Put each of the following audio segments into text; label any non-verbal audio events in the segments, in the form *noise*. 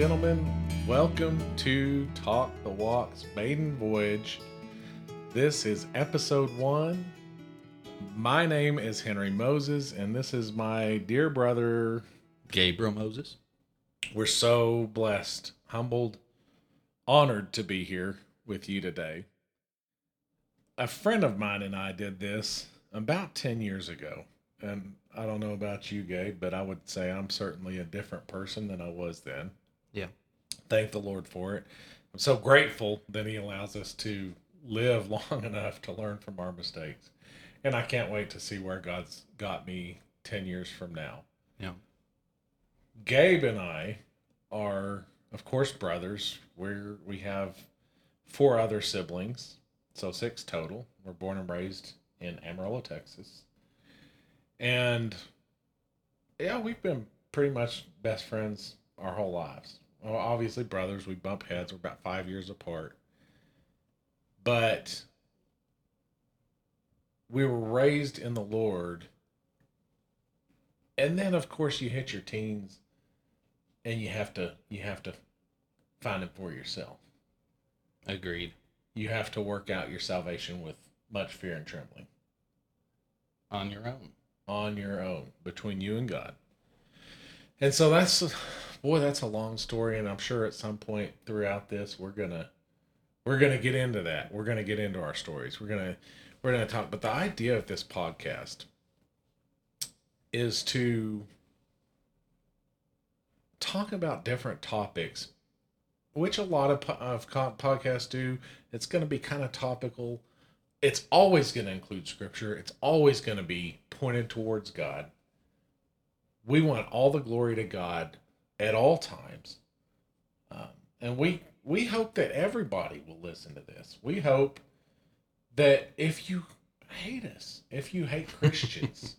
Well, ladies and gentlemen, welcome to Talk the Walk's maiden voyage. This is episode one. My name is Henry Moses, and this is my dear brother. Gabriel Moses. We're so blessed, humbled, honored to be here with you today. A friend of mine and I did this about 10 years ago. And I don't know about you, Gabe, but I would say I'm certainly a different person than I was then. Thank the Lord for it. I'm so grateful that He allows us to live *laughs* long enough to learn from our mistakes. And I can't wait to see where God's got me 10 years from now. Yeah. Gabe and I are, of course, brothers. We're, we have four other siblings, so six total. We're born and raised in Amarillo, Texas. And yeah, we've been pretty much best friends our whole lives. Well, obviously, brothers, we bump heads. We're about five years apart. But we were raised in the Lord. And then, of course, you hit your teens and you have to you have to find it for yourself. Agreed. You have to work out your salvation with much fear and trembling On your own. on your own between you and God. And so that's boy, that's a long story and I'm sure at some point throughout this we're to we're to get into that. We're to get into our stories. We're to we're to talk but the idea of this podcast is to talk about different topics which a lot of, of podcasts do. It's going to be kind of topical. It's always going to include scripture. It's always going to be pointed towards God. We want all the glory to God at all times, um, and we we hope that everybody will listen to this. We hope that if you hate us, if you hate *laughs* Christians,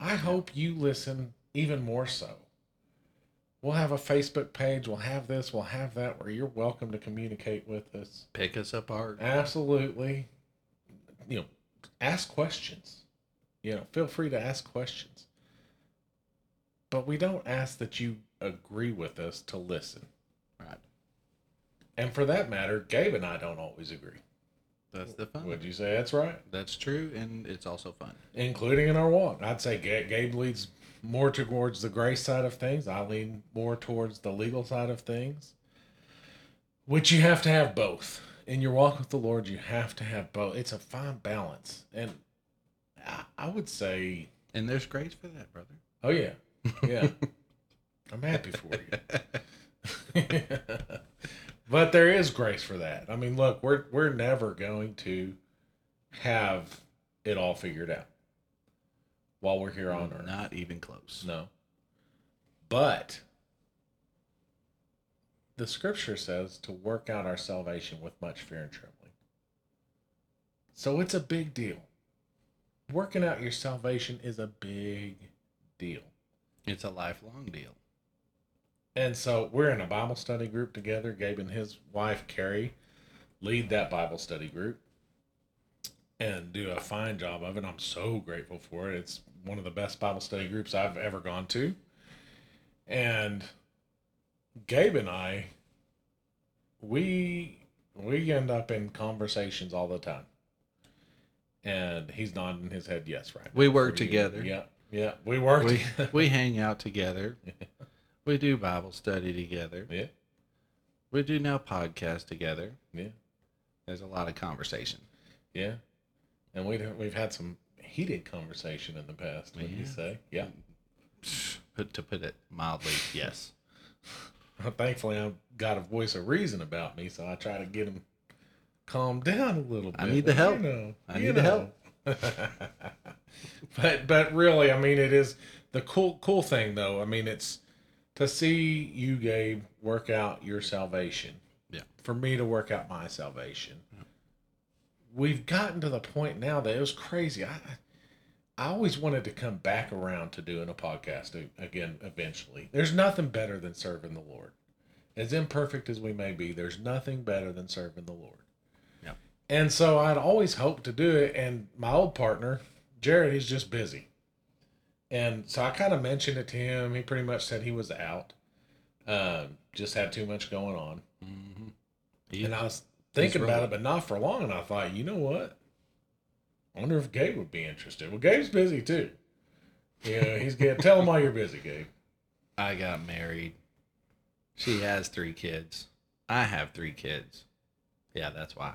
I hope you listen even more so we'll have a Facebook page. We'll have this. We'll have that. Where you're welcome to communicate with us. Pick us apart. Absolutely. You know, ask questions. You know, feel free to ask questions. But we don't ask that you agree with us to listen. Right. And for that matter, Gabe and I don't always agree. That's the fun. Would you say that's right? That's true, and it's also fun. Including in our walk. I'd say Gabe leads more towards the grace side of things. I lean more towards the legal side of things. Which you have to have both. In your walk with the Lord, you have to have both. It's a fine balance. And I, I would say, And there's grace for that, brother. oh, yeah. Yeah. I'm happy for you. *laughs* but there is grace for that. I mean, look, we're we're never going to have it all figured out while we're here on earth. Not even close. No. But the scripture says to work out our salvation with much fear and trembling. So it's a big deal. Working out your salvation is a big deal. It's a lifelong deal. And so we're in a Bible study group together. Gabe and his wife, Carrie, lead that Bible study group and do a fine job of it. I'm so grateful for it. It's one of the best Bible study groups I've ever gone to. And Gabe and I, we we end up in conversations all the time. And he's nodding his head yes right. We now work you. together. Yeah. Yeah. We work We, we hang out together. *laughs* We do Bible study together. yeah. We do now podcast together. Yeah. There's a lot of conversation. Yeah, and we we've had some heated conversation in the past. Would you say? Yeah. *laughs* Put to put it mildly, yes. *laughs* Thankfully, I've got a voice of reason about me, so I try to get him calmed down a little bit. I need the help. You know, I need the know. *laughs* but but really, I mean, it is the cool cool thing though. I mean, it's to see you, Gabe, work out your salvation. Yeah. For me to work out my salvation. We've gotten to the point now that it was crazy. I I always wanted to come back around to doing a podcast again eventually. There's nothing better than serving the Lord. As imperfect as we may be, there's nothing better than serving the Lord. Yeah. And so I'd always hoped to do it. And my old partner, Jared, he's just busy. And so I kind of mentioned it to him. He pretty much said he was out. Um, just had too much going on. Mm-hmm. And I was thinking about it, but not for long. And I thought, you know what? I wonder if Gabe would be interested. Well, Gabe's busy too. Yeah, he's getting. tell him why you're busy, Gabe. I got married. She has three kids. I have three kids. Yeah, that's why.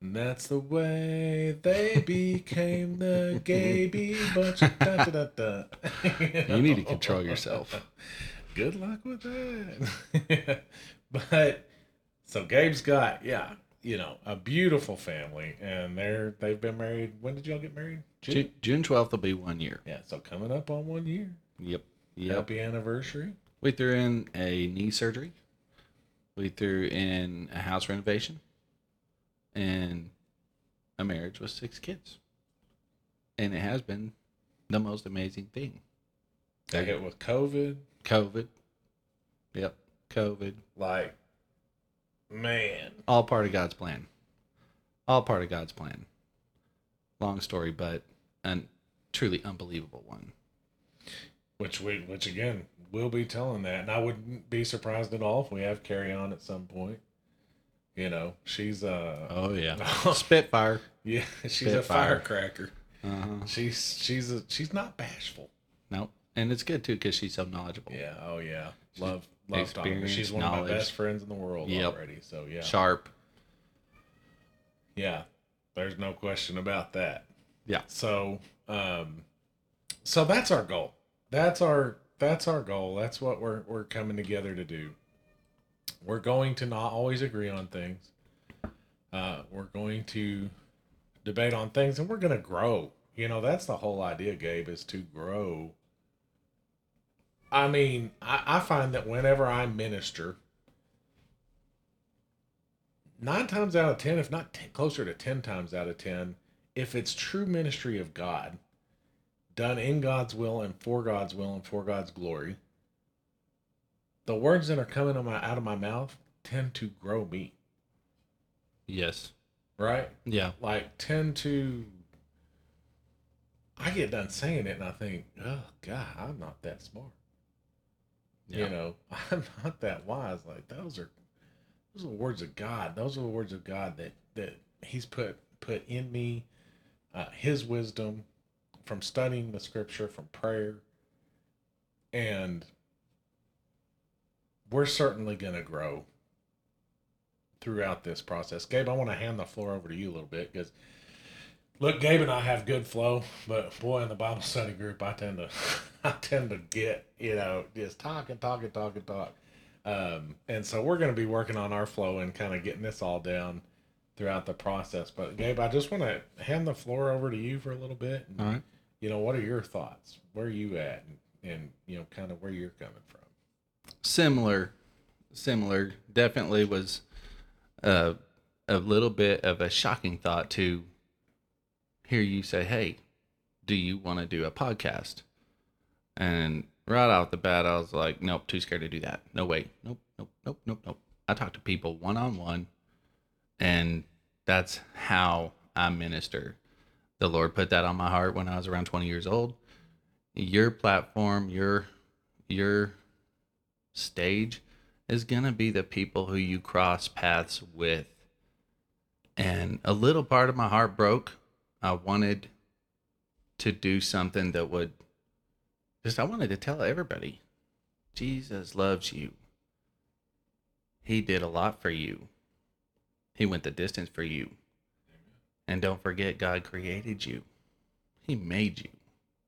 And that's the way they *laughs* became the Gaby *laughs* bunch. Da, da, da, da. *laughs* You need to control yourself. Good luck with that. but so Gabe's got yeah, you know, a beautiful family, and they're they've been married. When did y'all get married? June, June 12th will be one year. Yeah, so coming up on one year. Yep. Yep. Happy anniversary. We threw in a knee surgery. We threw in a house renovation and a marriage with six kids. And it has been the most amazing thing. They hit with COVID. COVID. Yep. COVID. Like, man, All part of God's plan. All part of God's plan. Long story, but a truly unbelievable one. which we which again we'll be telling that, and I wouldn't be surprised at all if we have Carrie on at some point. You know, she's uh Oh yeah. *laughs* Spitfire. yeah, she's a firecracker. Uh-huh. She's she's a, she's not bashful. Nope. And it's good too because she's so knowledgeable. Yeah. Oh yeah. Love love talking. Experience, She's one of my best friends in the world Yep. already. So yeah. Sharp. Yeah. There's no question about that. Yeah. So um so that's our goal. That's our that's our goal. That's what we're we're coming together to do. We're going to not always agree on things. Uh we're going to debate on things and we're going to grow. You know, that's the whole idea, Gabe, is to grow. I mean, I, I find that whenever I minister, nine times out of ten, if not ten, closer to ten times out of ten, if it's true ministry of God, done in God's will and for God's will and for God's glory, the words that are coming out of my, out of my mouth tend to grow me, Yes. right? Yeah. Like tend to. I get done saying it and I think, oh God, I'm not that smart. Yeah. You know, *laughs* I'm not that wise. Like those are those are the words of God. Those are the words of God that that He's put put in me. Uh, his wisdom from studying the Scripture, from prayer, and we're certainly going to grow throughout this process. Gabe, I want to hand the floor over to you a little bit because. Look, Gabe and I have good flow, but boy, in the Bible study group, I tend to, *laughs* I tend to get, you know, just talk and talk and talk and talk. Um, and so we're going to be working on our flow and kind of getting this all down throughout the process. But Gabe, I just want to hand the floor over to you for a little bit. And, All right. You know, what are your thoughts? Where are you at? And, and you know, kind of where you're coming from. Similar. Similar. Definitely was a, a little bit of a shocking thought to hear you say, hey, do you want to do a podcast? And right off the bat, I was like, nope, too scared to do that. No way. Nope, nope, nope, nope, nope. I talk to people one on one, and that's how I minister. The Lord put that on my heart when I was around 20 years old. Your platform, your your stage is going to be the people who you cross paths with. And a little part of my heart broke. I wanted to do something that would just, I wanted to tell everybody Jesus loves you. He did a lot for you, He went the distance for you. And don't forget, God created you, He made you,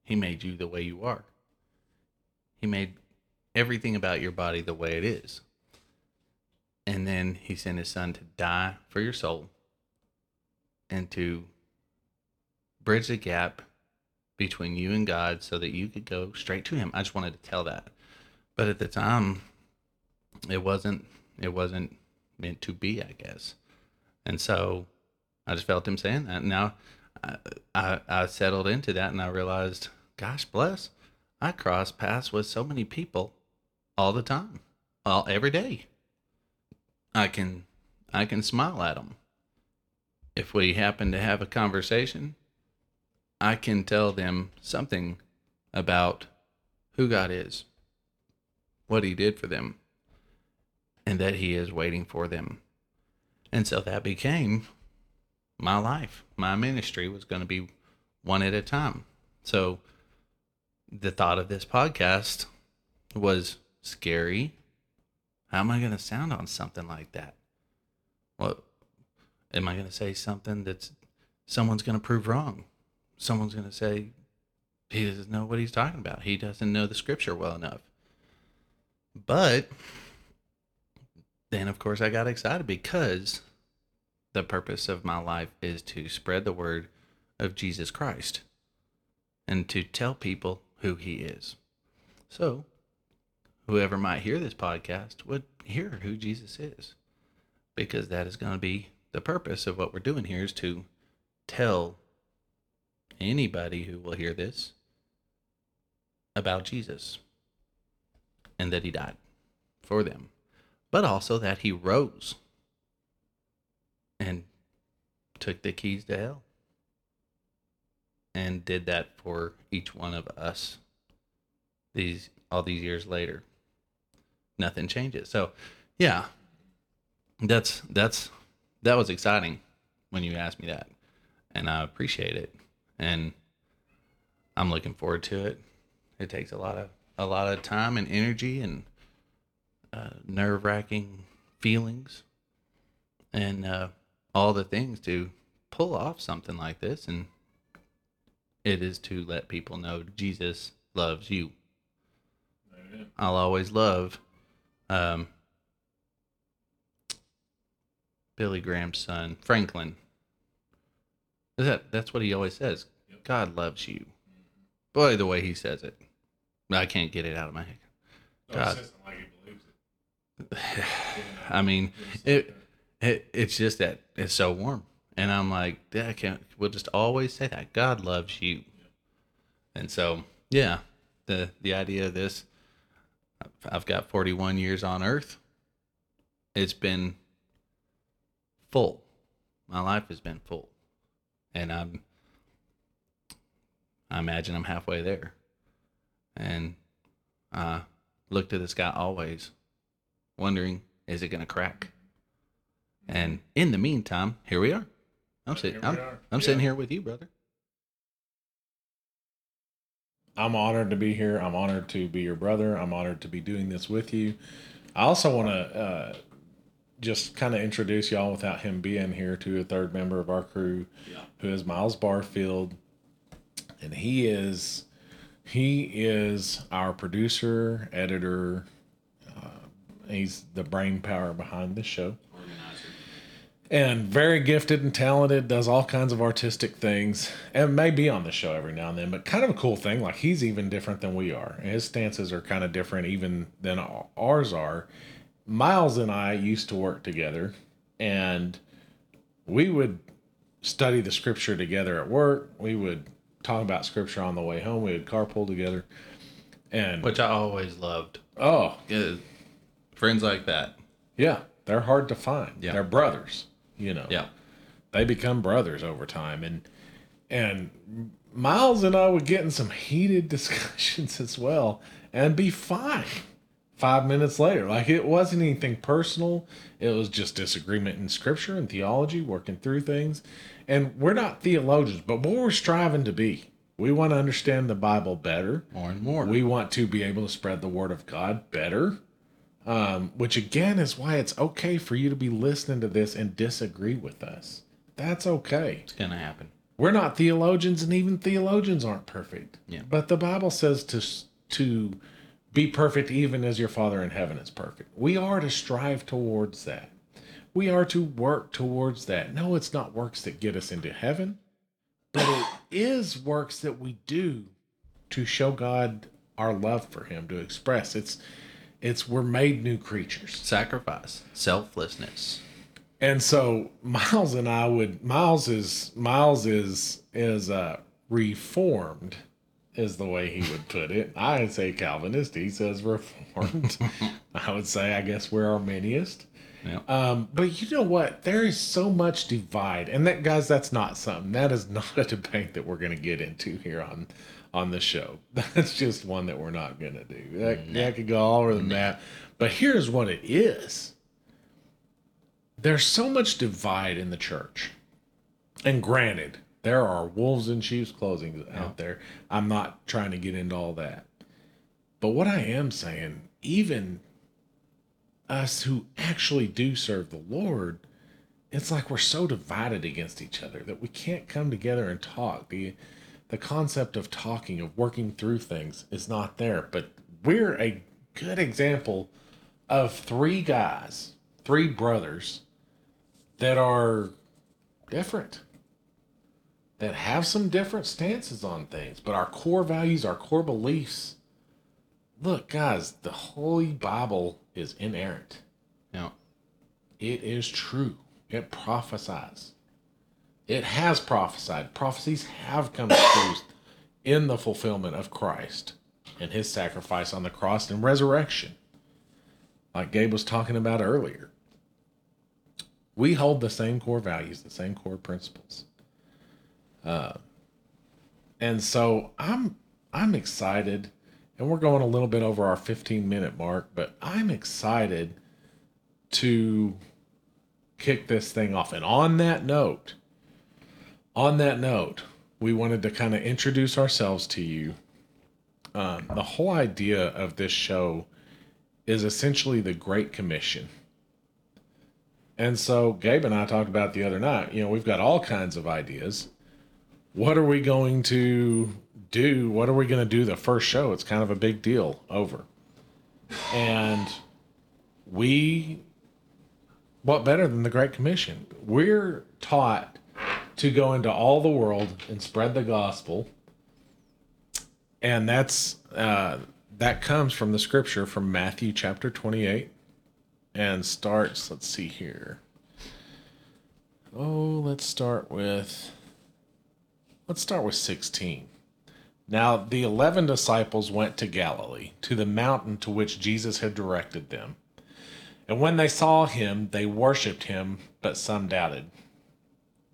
He made you the way you are. He made everything about your body the way it is. And then he sent his son to die for your soul and to bridge the gap between you and God so that you could go straight to him. I just wanted to tell that. But at the time it wasn't it wasn't meant to be, I guess. And so I just felt him saying that. Now I, I, I settled into that and I realized, gosh bless, I cross paths with so many people all the time, all every day. I can I can smile at them. If we happen to have a conversation, I can tell them something about who God is, what He did for them, and that he is waiting for them. And so that became my life. My ministry was going to be one at a time. So the thought of this podcast was scary. How am I going to sound on something like that? What am I going to say something that's someone's going to prove wrong? Someone's going to say he doesn't know what he's talking about. He doesn't know the scripture well enough. But then, of course, I got excited because the purpose of my life is to spread the word of Jesus Christ and to tell people who he is. So, whoever might hear this podcast would hear who Jesus is because that is going to be the purpose of what we're doing here is to tell anybody who will hear this about Jesus and that he died for them, but also that he rose and took the keys to hell and did that for each one of us these all these years later nothing changes. So yeah that's that's that was exciting when you asked me that and i appreciate it and i'm looking forward to it. It takes a lot of a lot of time and energy and uh, nerve-wracking feelings and uh, all the things to pull off something like this and it is to let people know jesus loves you. I'll always love um, billy graham's son franklin. Is that that's what he always says. God loves you. Boy the way he says it. I can't get it out of my head. God. *sighs* I mean, it, it it's just that it's so warm, and I'm like, yeah, I can't. We'll just always say that. God loves you, and so yeah, the the idea of this, I've got 41 years on Earth. It's been full. My life has been full, and I'm. I imagine I'm halfway there, and I look to the sky always wondering, is it going to crack? And in the meantime, here we are. I'm sitting. I'm. I'm Yeah. sitting here with you, brother. I'm honored to be here. I'm honored to be your brother. I'm honored to be doing this with you. I also want to uh, just kind of introduce y'all without him being here to a third member of our crew, who is Miles Barfield, and he is he is our producer, editor. Uh, he's the brain power behind this show and very gifted and talented does all kinds of artistic things and may be on the show every now and then but kind of a cool thing like he's even different than we are his stances are kind of different even than ours are miles and i used to work together and we would study the scripture together at work we would talk about scripture on the way home we would carpool together and Which I always loved. oh Yeah, friends like that. yeah they're hard to find Yeah. they're brothers you know Yeah. they become brothers over time and and miles and i would get in some heated *laughs* discussions as well and be fine five minutes later like it wasn't anything personal it was just disagreement in scripture and theology working through things and we're not theologians but what we're striving to be we want to understand the bible better More and more. we want to be able to spread the word of God better. Um, which again is why it's okay for you to be listening to this and disagree with us. That's okay. it's gonna happen. We're not theologians, and even theologians aren't perfect. Yeah. But the Bible says to to be perfect, even as your Father in heaven is perfect. We are to strive towards that. We are to work towards that. No, it's not works that get us into heaven, but it *coughs* is works that we do to show God our love for Him, to express it's it's we're made new creatures. Sacrifice, selflessness. And so Miles and I would Miles is Miles is is uh reformed is the way he would put it. I'd say Calvinist, he says reformed. *laughs* I would say I guess we're Arminianist. Yeah. Um, but you know what? There is so much divide, and that guys, that's not something. That is not a debate that we're going to get into here on on the show. *laughs* That's just one that we're not going to do. That, mm-hmm. that could go all over the mm-hmm. map. But here's what it is: there's so much divide in the church. And granted, there are wolves in sheep's clothing out there. I'm not trying to get into all that. But what I am saying, even us who actually do serve the Lord, it's like we're so divided against each other that we can't come together and talk. The the concept of talking, of working through things is not there. But we're a good example of three guys, three brothers that are different. That have some different stances on things, but our core values, our core beliefs. Look, guys, the Holy Bible is inerrant. Now, It is true. It prophesies. It has prophesied. Prophecies have come *coughs* true in the fulfillment of Christ and his sacrifice on the cross and resurrection. Like Gabe was talking about earlier. We hold the same core values, the same core principles. Uh, and so I'm I'm excited, and we're going a little bit over our 15 minute mark, but I'm excited to kick this thing off. And on that note, on that note, we wanted to kind of introduce ourselves to you. Um, the whole idea of this show is essentially the Great Commission. And so Gabe and I talked about the other night, you know, we've got all kinds of ideas. What are we going to do? What are we going to do the first show? It's kind of a big deal over. And we what better than the Great Commission? We're taught to go into all the world and spread the gospel, and that's uh, that comes from the scripture from Matthew chapter twenty-eight, and starts. Let's see here. Oh, let's start with. Let's start with sixteen. Now the eleven disciples went to Galilee, to the mountain to which Jesus had directed them. And when they saw him, they worshipped him, but some doubted.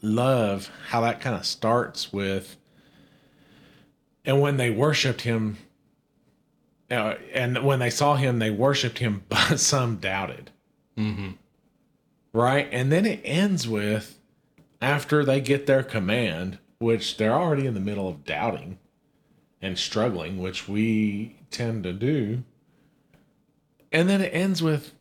love how that kind of starts with, and when they worshiped him, uh, and when they saw him, they worshiped him, *laughs* but some doubted. Mm-hmm. Right? And then it ends with, after they get their command, which they're already in the middle of doubting and struggling, which we tend to do. And then it ends with,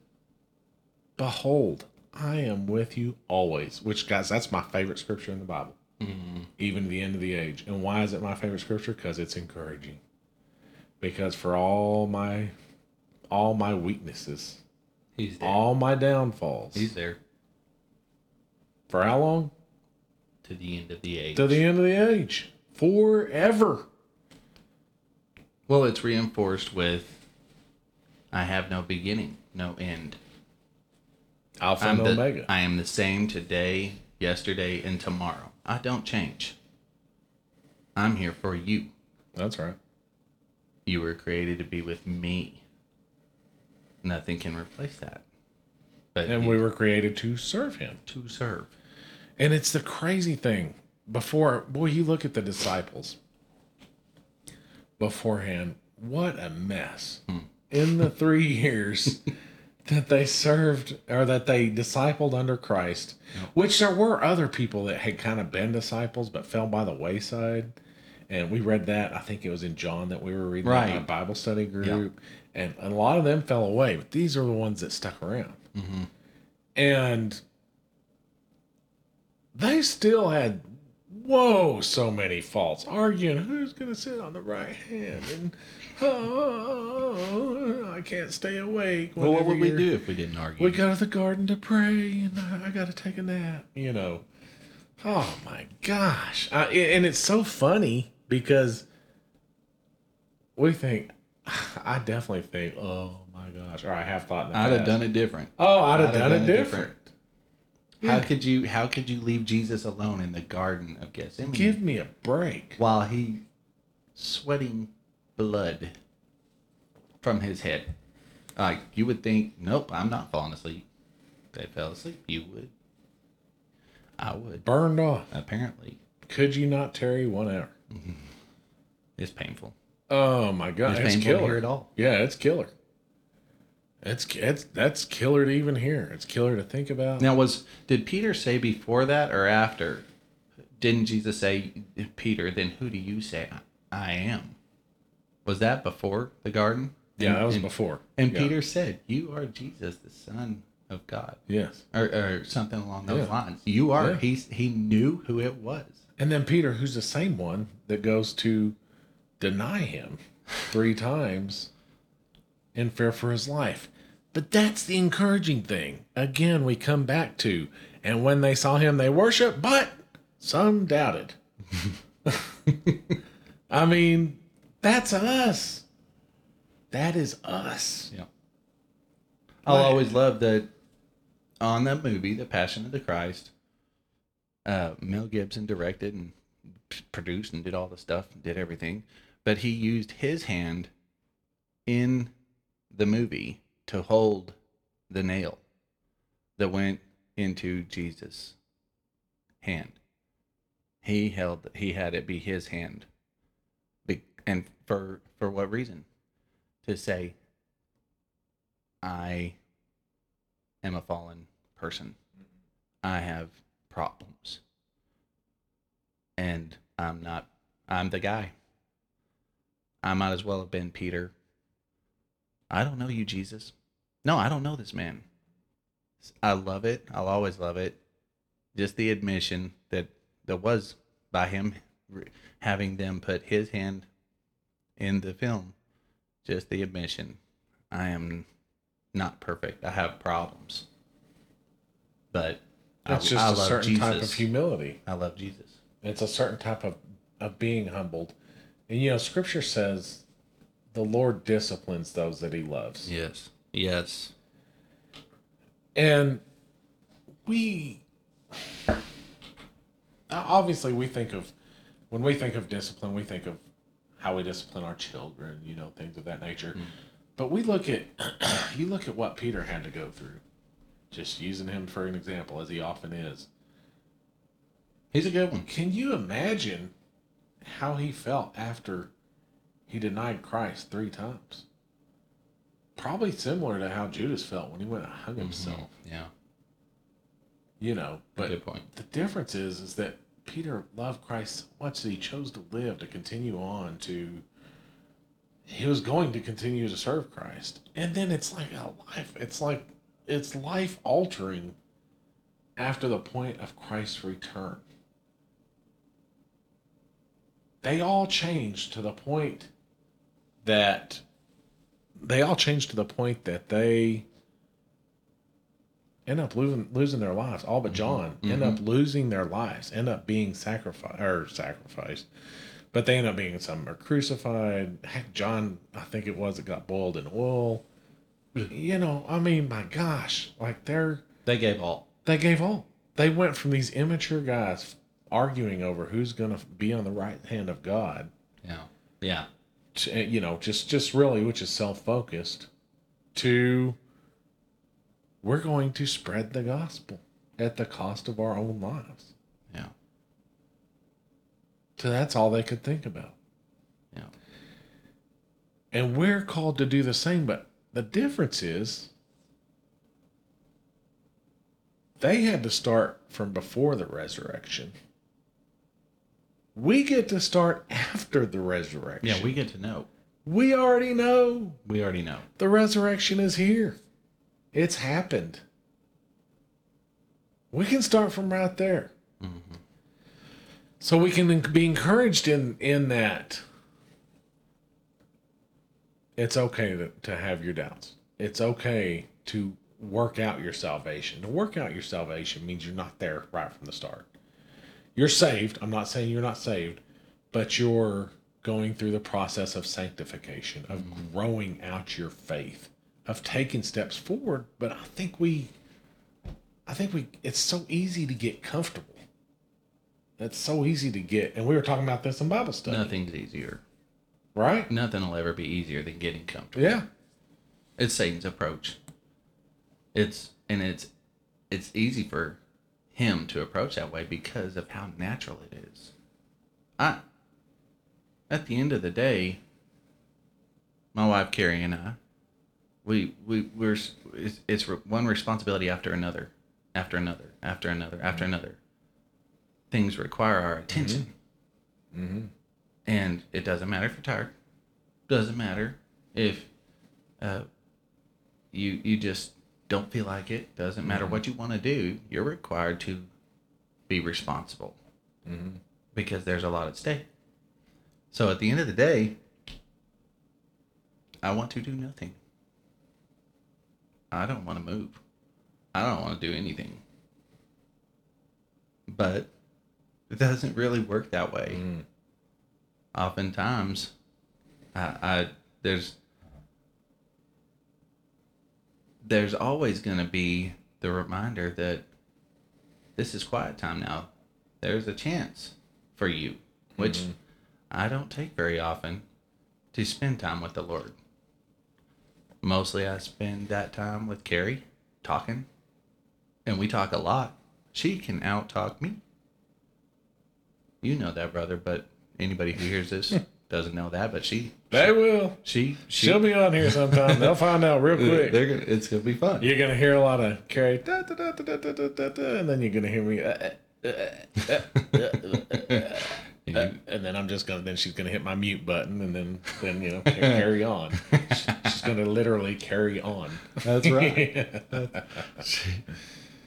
Behold, I am with you always. Which, guys, that's my favorite scripture in the Bible, Mm-hmm. even to the end of the age. And why is it my favorite scripture? Because it's encouraging. Because for all my, all my weaknesses, He's there. all my downfalls, He's there for how long? to the end of the age. To the end of the age, forever. well, it's reinforced with I have no beginning, no end. Alpha I'm and the, Omega. I am the same today, yesterday, and tomorrow. I don't change. I'm here for you. That's right. You were created to be with me. Nothing can replace that. But And he- we were created to serve Him. to serve. And it's the crazy thing. Before, boy, you look at the disciples beforehand, what a mess. Hmm. In the three years *laughs* that they served or that they discipled under Christ, which there were other people that had kind of been disciples but fell by the wayside. And we read that, I think it was in John that we were reading in Right. a Bible study group. And a lot of them fell away, but these are the ones that stuck around. Mm-hmm. And they still had whoa so many faults arguing who's going to sit on the right hand and *laughs* oh, i can't stay awake Well, what would we do if we didn't argue? we go to the garden to pray and i got to take a nap you know oh my gosh I, and it's so funny because we think *sighs* i definitely think oh my gosh or i have thought I'd have done it different. oh i'd have I'd done, it different, How Yeah. could you how could you leave Jesus alone in the garden of Gethsemane Give me a break. while he sweating blood from his head? Like you would think, nope, I'm not falling asleep. They fell asleep. You would. I would. Burned off. Apparently, Could you not tarry one hour? Mm-hmm. it's painful. Oh my god, It's it's, killer. it all. Yeah, it's killer. It's it's that's killer to even hear. It's killer to think about. Now, was did Peter say before that or after? Didn't Jesus say, Peter? Then who do you say I am? Was that before the garden? Yeah, And- that was and- before. And Yeah. Peter said, "You are Jesus, the Son of God," Yes. or, or something along those Yeah. lines. You are. Yeah. He's he knew who it was. And then Peter, who's the same one that goes to deny him three *laughs* times in fear for his life. But that's the encouraging thing. Again, we come back to, and when they saw him, they worshiped, but some doubted. *laughs* *laughs* I mean, that's us. That is us. Yeah. I'll always love that on that movie, The Passion of the Christ. Uh, Mel Gibson directed and produced and did all the stuff, and did everything, but he used his hand in the movie to hold the nail that went into Jesus' hand. He held, he had it be his hand, and for for what reason? To say, I am a fallen person. I have problems. And I'm not, I'm the guy. I might as well have been Peter. I don't know you, Jesus. No, I don't know this man. I love it. I'll always love it. Just the admission that there was by him *laughs* having them put his hand in the film. Just the admission. I am not perfect. I have problems. But That's I, just I a love certain Jesus. type of humility. I love Jesus. It's a certain type of, of being humbled. And you know, scripture says the Lord disciplines those that he loves. Yes. Yes. And we obviously we think of when we think of discipline, we think of how we discipline our children, you know, things of that nature. Mm-hmm. But we look at *clears throat* you look at what Peter had to go through. Just using him for an example, as he often is. He's a good one. Can you imagine how he felt after he denied Christ three times? Probably similar to how Judas felt when he went and hung mm-hmm. himself. Yeah. You know, but the difference is is that Peter loved Christ so much that he chose to live to continue on to he was going to continue to serve Christ. And then it's like a life it's like it's life altering after the point of Christ's return. They all changed to the point that they all changed to the point that they end up losing losing their lives. All but mm-hmm. John end mm-hmm. up losing their lives, end up being sacrificed or sacrificed. But they end up being some are crucified. Heck, John, I think it was, it got boiled in oil. You know, I mean, my gosh, like they're They gave all. they gave all. They went from these immature guys arguing over who's going to be on the right hand of God Yeah. Yeah. to, you know, just just really, which is self focused, to we're going to spread the gospel at the cost of our own lives. Yeah. So that's all they could think about. Yeah. And we're called to do the same, but the difference is they had to start from before the resurrection. We get to start after the resurrection. Yeah. We get to know. we already know We already know. the resurrection is here. It's happened. We can start from right there. So we can be encouraged in in that. It's okay to, to have your doubts. It's okay to work out your salvation. To work out your salvation means you're not there right from the start. You're saved. I'm not saying you're not saved, but you're going through the process of sanctification, of growing out your faith, of taking steps forward. But I think we I think we it's so easy to get comfortable. It's so easy to get, and we were talking about this in Bible study, Nothing's easier. right? Nothing will ever be easier than getting comfortable. Yeah, It's Satan's approach. It's and it's it's easy for him to approach that way because of how natural it is. I at the end of the day, my wife Carrie and I, we we we're it's, it's one responsibility after another, after another, after another, after mm-hmm. another. Things require our attention, mm-hmm. Mm-hmm. and it doesn't matter if you're tired. Doesn't matter if uh, you you just don't feel like it. Doesn't matter what you want to do. You're required to be responsible because there's a lot at stake. So at the end of the day, I want to do nothing. I don't want to move. I don't want to do anything. But it doesn't really work that way. Mm. Oftentimes, I, I there's there's always going to be the reminder that this is quiet time now. There's a chance for you, which mm-hmm. I don't take very often, to spend time with the Lord mostly I spend that time with Carrie talking. And we talk a lot. She can out talk me. You know that, brother, but anybody who hears this doesn't know that, but she. They she, will. She, she will be on here sometime. They'll find out real quick. They're gonna, it's gonna be fun. You're gonna hear a lot of Carrie da da da da da da da, da and then you're gonna hear me. Uh, uh, uh, uh, uh, and then I'm just gonna. Then she's gonna hit my mute button, and then then you know *laughs* carry on. She's gonna literally Carrie on. That's right. *laughs*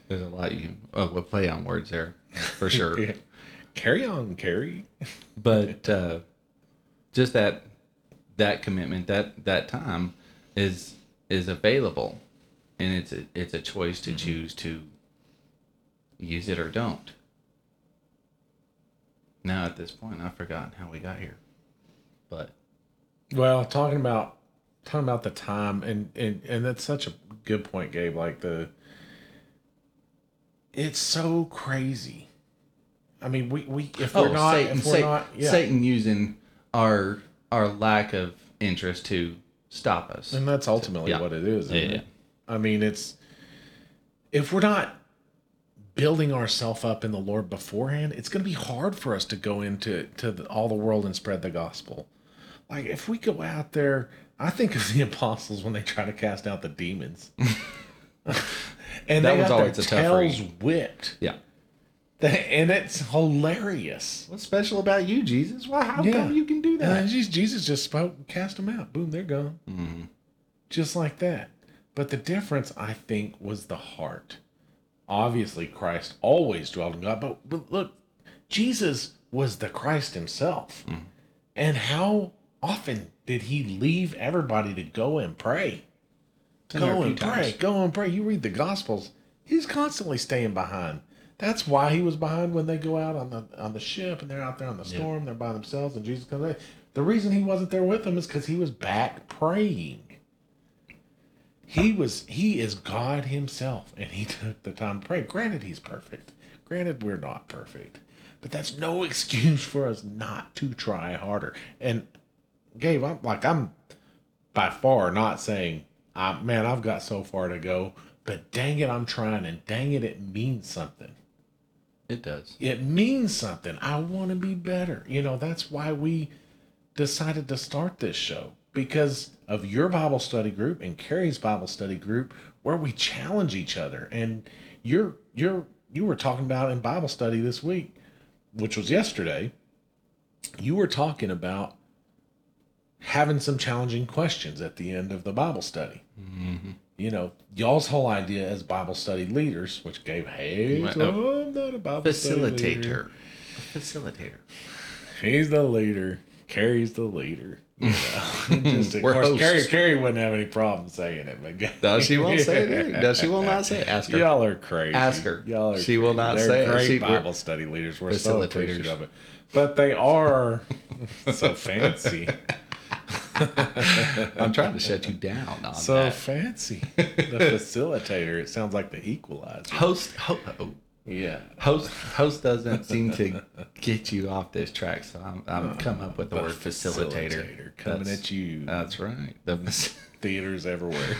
There's a lot you oh we'll play on words there for *laughs* sure. Yeah. Carry on, carry. but uh, just that that commitment that that time is is available and it's a, it's a choice to choose to use it or don't now at this point i've forgotten how we got here but Well, talking about talking about the time and and and that's such a good point, Gabe. Like the, it's so crazy. I mean, we we if we're oh, not Oh, Satan, if we're Satan, not yeah. Satan using our our lack of interest to stop us And that's ultimately Yeah. what it is. isn't Yeah. it? I mean, it's if we're not building ourselves up in the Lord beforehand, it's going to be hard for us to go into to the, all the world and spread the gospel. Like if we go out there, I think of the *laughs* apostles when they try to cast out the demons, *laughs* and That they was always their a tough tails read. whipped, yeah *laughs* and it's hilarious. what's special about you jesus why how Yeah. come you can do that then Jesus Jesus just spoke, cast them out. Boom, they're gone. Mhm. Just like that. But the difference, I think, was the heart. Obviously, Christ always dwelled in God, but, but look, Jesus was the Christ himself. Mm-hmm. And how often did he leave everybody to go and pray? Been there a Go and pray. times. Go and pray. You read the Gospels. He's constantly staying behind. That's why he was behind when they go out on the on the ship and they're out there on the storm. They're by themselves, and Jesus comes. in. The reason he wasn't there with them is because he was back praying. He was. He is God Himself, and he *laughs* took the time to pray. Granted, he's perfect. Granted, we're not perfect, but that's no *laughs* excuse for us not to try harder. And Gabe, I'm like I'm by far not saying, I, man, I've got so far to go, but dang it, I'm trying, and dang it, it means something. it does It means something. I want to be better. You know, that's why we decided to start this show because of your Bible study group and Carrie's Bible study group, where we challenge each other. And you're you're you were talking about in Bible study this week, which was yesterday. You were talking about having some challenging questions at the end of the Bible study. Mm-hmm. You know, y'all's whole idea as Bible study leaders, which Gabe hey, so I'm not a Bible study leader. facilitator facilitator He's the leader. Carrie's the leader. You know, *laughs* just, of course, Carrie, hosts. Carrie wouldn't have any problem saying it. But No, she won't say it. *laughs* No, she will not say it. Ask her. Y'all are crazy. Ask her. Y'all are She will not They're say it. great She- Bible study leaders. We're so Facilitators. appreciative of it. *laughs* But they are so fancy. I'm trying to shut you down on so that. fancy. The facilitator. It sounds like the equalizer. Host, ho, oh, Yeah. host, host doesn't seem to get you off this track, so I'm, I'm come up with the word facilitator. facilitator coming That's- at you. That's right. The *laughs* theaters everywhere.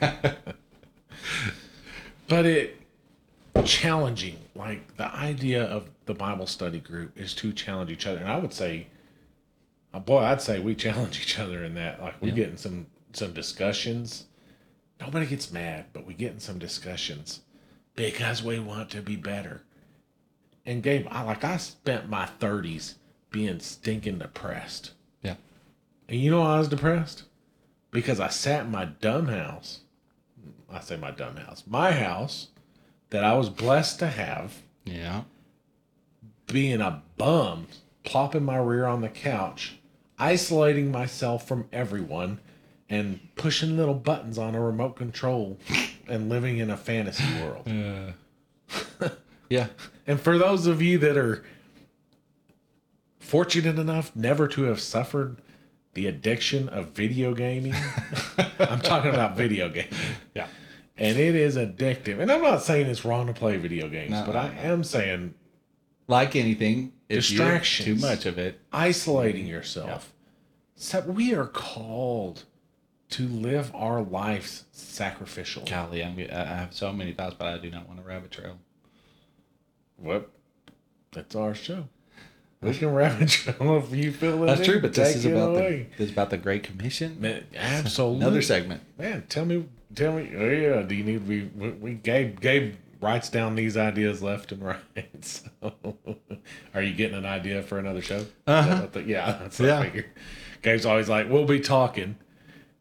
*laughs* but it challenging. Like the idea of the Bible study group is to challenge each other, and I would say, uh, boy, I'd say we challenge each other in that. Like we Yeah. get in some some discussions. Nobody gets mad, but we get in some discussions because we want to be better. And Gabe, I like I spent my thirties being stinking depressed. yeah. And you know why I was depressed? Because I sat in my dumb house. I say my dumb house. My house that I was blessed to have, Yeah. being a bum, plopping my rear on the couch, isolating myself from everyone, and pushing little buttons on a remote control *laughs* and living in a fantasy world. Yeah. *laughs* Yeah. And for those of you that are fortunate enough never to have suffered the addiction of video gaming, *laughs* I'm talking about video gaming. Yeah. And it is addictive. And I'm not saying it's wrong to play video games, No, but I am saying Like anything, if you have Distractions. too much of it, isolating yourself. Except we are called to live our lives sacrificial. golly, I'm, I have so many thoughts, but I do not want to rabbit trail. What? That's our show. We can rabbit trail if you feel. That's true, but this is about the this is about the Great Commission. Man, absolutely. Another segment. Man, tell me, tell me. Oh yeah, do you need to be? We, we Gabe, Gabe writes down these ideas left and right. *laughs* So, are you getting an idea for another show? Uh-huh. yeah, that's what Yeah. I figured. Gabe's always like, "We'll be talking,"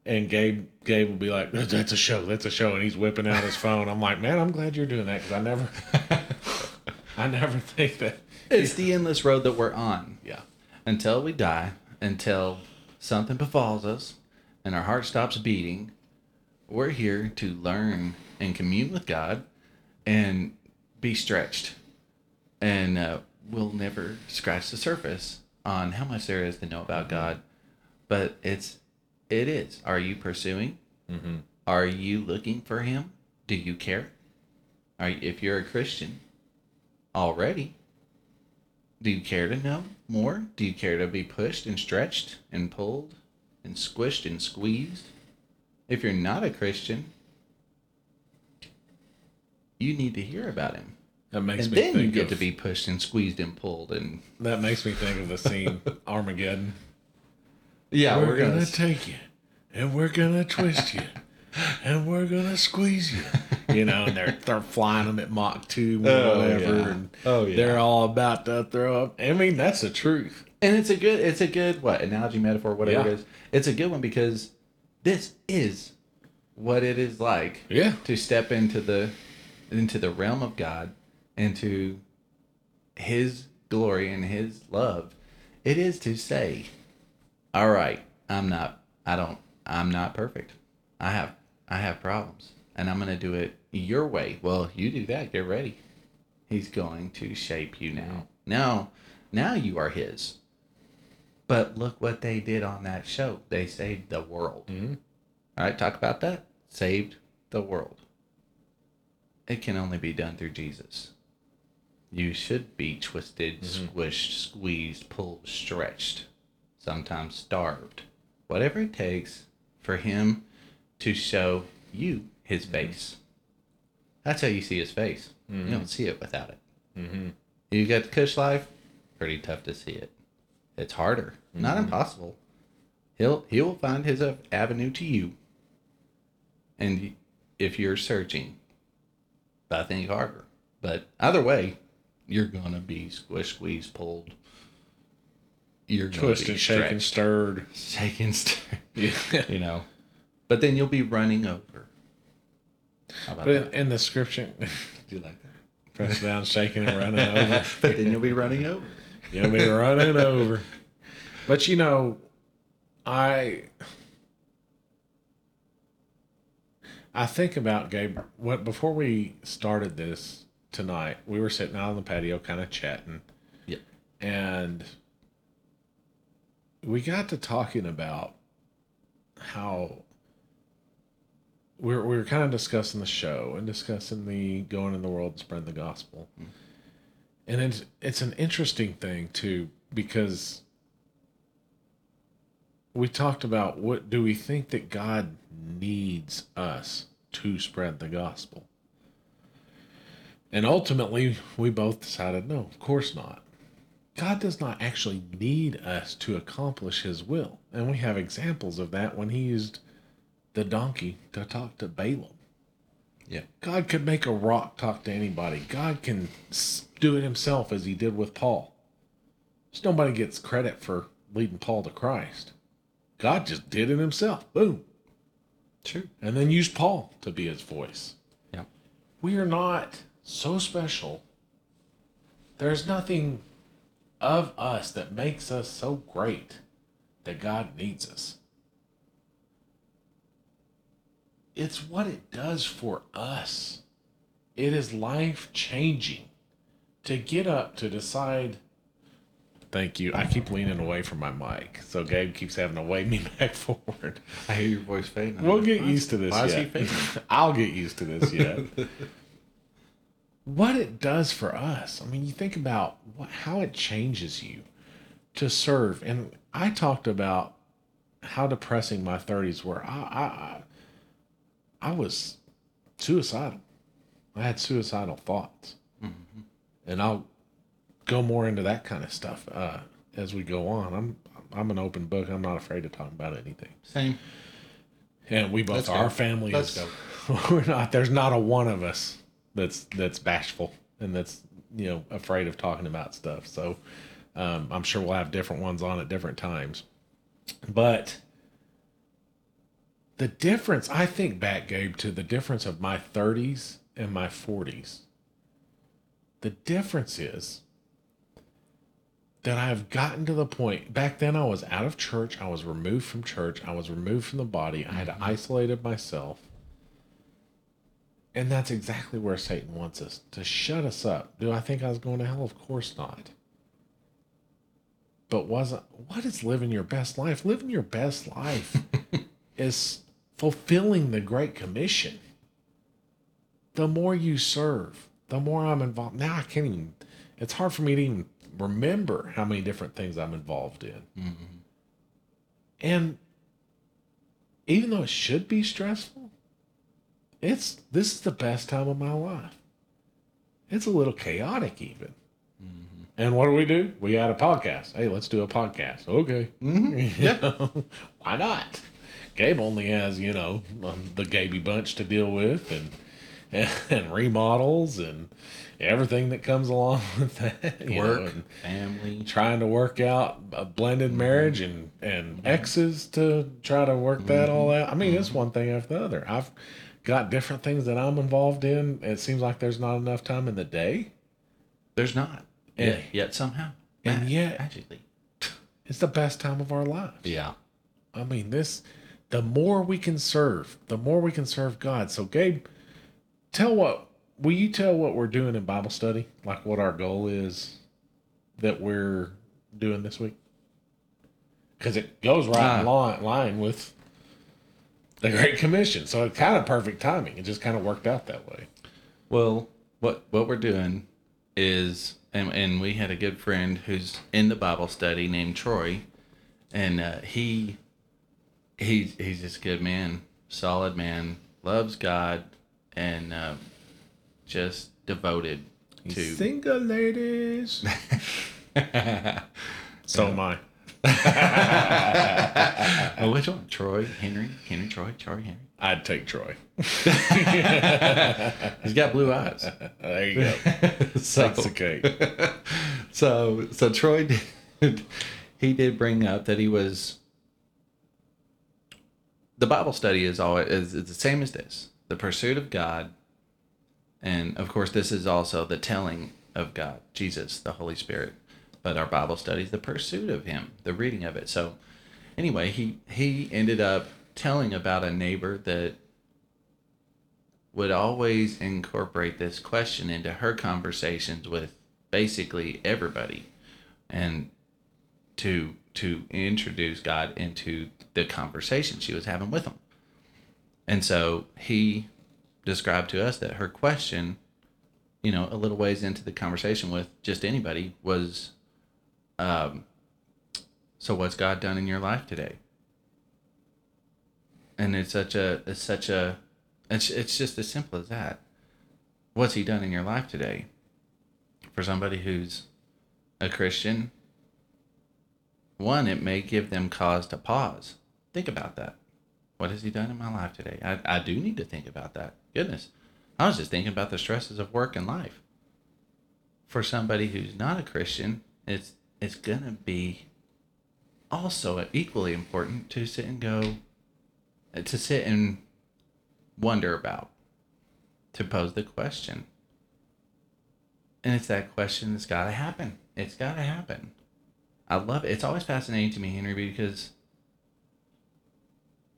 and Gabe, Gabe will be like, "That's a show. That's a show," and he's whipping out his phone. I'm like, "Man, I'm glad you're doing that because I never, *laughs* I never think that." It's the endless road that we're on Yeah, until we die, until something befalls us, and our heart stops beating. We're here to learn and commune with God, and be stretched, and uh, we'll never scratch the surface on how much there is to know about God. But it's it is. Are you pursuing? mm-hmm. Are you looking for him? Do you care? Are you, if you're a Christian already, do you care to know more? Do you care to be pushed and stretched and pulled and squished and squeezed? If you're not a Christian, you need to hear about him. that makes And me then think you get of, to be pushed and squeezed and pulled and That makes me think of the scene *laughs* Armageddon. Yeah, we're, gonna, take you, and we're gonna twist you, *laughs* and we're gonna squeeze you. You know, and they're they're flying them at Mach two, or Oh, whatever, yeah. and Oh, yeah. they're all about to throw up. I mean, that's the truth. And it's a good it's a good what analogy metaphor whatever Yeah. it is. It's a good one because this is what it is like Yeah, to step into the into the realm of God into his glory and his love. It is to say, all right, I'm not I don't I'm not perfect. I have I have problems and I'm going to do it your way. Well, you do that, get ready. He's going to shape you now. Now, now you are his. But look what they did on that show. They saved the world. Mm-hmm. All right, talk about that. Saved the world. It can only be done through Jesus. You should be twisted, squished, squeezed, pulled, stretched, sometimes starved. Whatever it takes for him to show you his mm-hmm. face. That's how you see his face. You mm-hmm. don't see it without it. mm-hmm. You got the cush life, pretty tough to see it. It's harder, not mm-hmm. impossible. He'll he will find his avenue to you, and if you're searching, I think harder. But either way, you're gonna be squish, squeezed, pulled. You're gonna twisted, be shaken, stretched, stirred. shaken, stirred, *laughs* Yeah, you know. But then you'll be running over. How about but in, that? in the scripture, *laughs* Do you like that? press down, shaking and running *laughs* over. But then you'll be running over. You'll be running over. But you know, I I think about Gabe. What before we started this tonight, we were sitting out on the patio, kind of chatting, Yeah. and we got to talking about how we we're, we we're kind of discussing the show and discussing the going in the world and spreading the gospel. Mm-hmm. And it's it's an interesting thing too because we talked about what do we think that God needs us to spread the gospel? And ultimately, we both decided no, of course not. God does not actually need us to accomplish his will. And we have examples of that when he used the donkey to talk to Balaam. Yeah. God could make a rock talk to anybody. God can do it himself as he did with Paul. Just nobody gets credit for leading Paul to Christ. God just did it himself. Boom. True. And then used Paul to be his voice. Yeah. We are not so special. There's nothing of us that makes us so great that God needs us. It's what it does for us. It is life changing to get up to decide. Thank you. I keep leaning away from my mic, so Gabe keeps having to wave me *laughs* back forward. I hear your voice fading. We'll get used to this Why is he yet. fading? *laughs* I'll get used to this yet. *laughs* what it does for us. I mean, you think about what, how it changes you to serve. And I talked about how depressing my 30s were. I, I, I, I was suicidal. I had suicidal thoughts. And I'll go more into that kind of stuff uh, as we go on. I'm I'm an open book. I'm not afraid to talk about anything. Same. And we both Let's are. go. Our family Let's is. *laughs* We're not. There's not a one of us that's that's bashful and that's you know afraid of talking about stuff. So um, I'm sure we'll have different ones on at different times. But the difference, I think back, Gabe, to the difference of my 30s and my 40s. The difference is that I've gotten to the point back then I was out of church, I was removed from church, I was removed from the body, I had isolated myself. And that's exactly where Satan wants us to shut us up. Do I think I was going to hell? Of course not. But wasn't what is living your best life? Living your best life *laughs* is fulfilling the Great Commission. The more you serve, the more I'm involved. Now I can't even, it's hard for me to even remember how many different things I'm involved in. Mm-hmm. And even though it should be stressful, it's this is the best time of my life. It's a little chaotic even. Mm-hmm. And what do we do? We add a podcast. Hey, let's do a podcast. Okay. Mm-hmm. *laughs* Yeah. Why not? Gabe only has, you know, um, the Gaby bunch to deal with and, *laughs* and remodels and everything that comes along *laughs* with that. know, Work, and family. trying to work out a blended mm-hmm. marriage and and exes to try to work that all out. I mean, it's one thing after the other. I've got different things that I'm involved in. It seems like there's not enough time in the day. There's not. And- Yet, yet somehow. and yet- magically. It's the best time of our lives. Yeah. I mean, this, the more we can serve, the more we can serve God. So, Gabe, tell what, will you tell what we're doing in Bible study? Like what our goal is that we're doing this week? Because it goes right in Ah. line, line with the Great Commission. So, it's kind of perfect timing. It just kind of worked out that way. Well, what what we're doing is, and, and we had a good friend who's in the Bible study named Troy, and uh, he he's he's just good man, solid man, loves God, and uh, just devoted to. Single ladies. *laughs* so am I. *laughs* Oh, which one? Troy Henry, Henry Troy, Troy Henry. I'd take Troy. *laughs* He's got blue eyes. There you go. *laughs* so, Takes the cake. so so Troy did he did bring up that he was the Bible study is always is, is the same as this the pursuit of God and of course this is also the telling of God Jesus the Holy Spirit but our Bible studies, the pursuit of Him the reading of it so anyway he he ended up telling about a neighbor that would always incorporate this question into her conversations with basically everybody and to to introduce God into the conversation she was having with him. And so he described to us that her question, you know, a little ways into the conversation with just anybody was, um, so what's God done in your life today? And it's such a, it's such a, it's, it's just as simple as that. What's he done in your life today? For somebody who's a Christian, one, it may give them cause to pause. Think about that. What has he done in my life today? I, I do need to think about that. Goodness. I was just thinking about the stresses of work and life. For somebody who's not a Christian, it's it's gonna be also equally important to sit and go to sit and wonder about, to pose the question. And it's that question that's gotta happen. It's gotta happen. I love it. It's always fascinating to me, Henry, because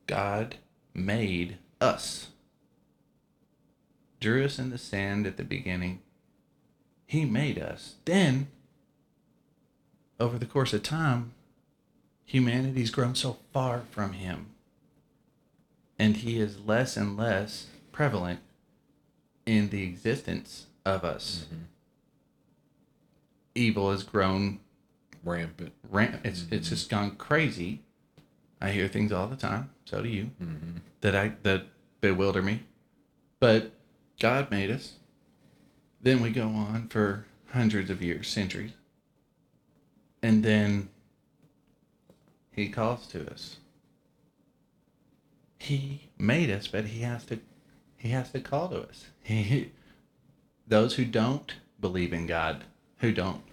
God made us. Drew us in the sand at the beginning. He made us. Then, over the course of time, humanity's grown so far from Him. And He is less and less prevalent in the existence of us. Mm-hmm. Evil has grown Rampant. ran- it's it's just gone crazy. I hear things all the time. So do you. That I that bewilder me. But God made us. Then we go on for hundreds of years, centuries. And then he calls to us. He made us, but he has to he has to call to us. He those who don't believe in God, who don't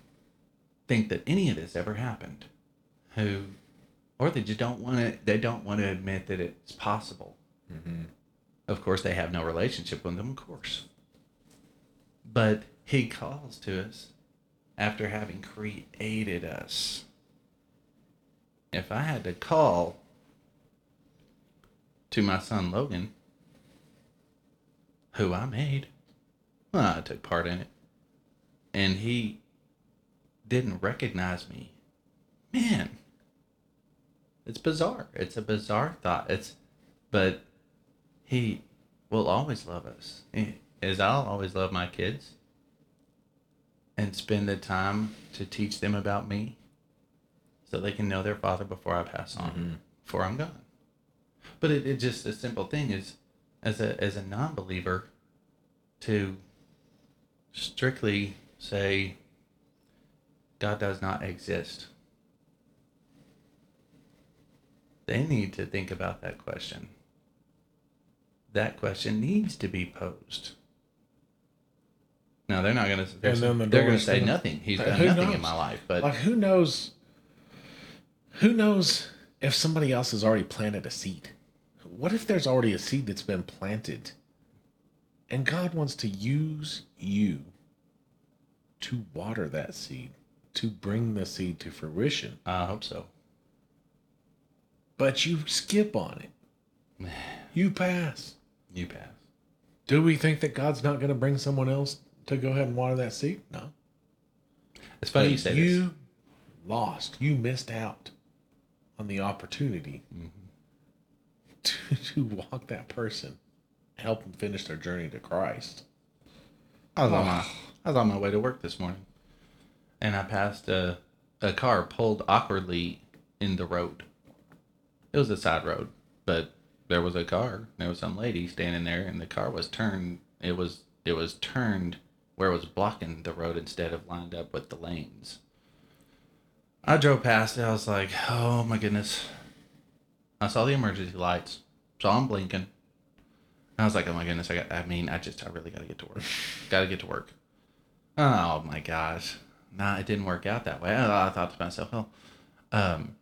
think that any of this ever happened who or they just don't want to they don't want to admit that it's possible mm-hmm. of course they have no relationship with them of course but he calls to us after having created us if i had to call to my son logan who i made well, i took part in it and he didn't recognize me. Man, it's bizarre. It's a bizarre thought. It's, but he will always love us, as I'll always love my kids, and spend the time to teach them about me, so they can know their father before I pass on, mm-hmm. before I'm gone. But it, it just a simple thing is, as a as a non-believer, to strictly say God does not exist. They need to think about that question. That question needs to be posed. Now they're not gonna. They're, And then the they're gonna say gonna- nothing. He's done nothing in my life. But like who knows who knows if somebody else has already planted a seed what if there's already a seed that's been planted and god wants to use you to water that seed to bring the seed to fruition I hope so. but you skip on it *sighs* you pass You pass. do we think that god's not going to bring someone else to go ahead and water that seed no It's funny But you say this. you this. lost. You missed out on the opportunity to, *laughs* to walk that person, help them finish their journey to Christ. I was on my I was on my way to work this morning, and I passed a a car pulled awkwardly in the road. It was a side road, but there was a car. There was some lady standing there, and the car was turned. It was it was turned where it was blocking the road instead of lined up with the lanes. I drove past it. I was like, oh my goodness. I saw the emergency lights. Saw them blinking. I was like, oh my goodness, I got, I mean, I just, I really got to get to work. *laughs* got to get to work. Oh my gosh. Nah, it didn't work out that way. I, I thought to myself, well, um,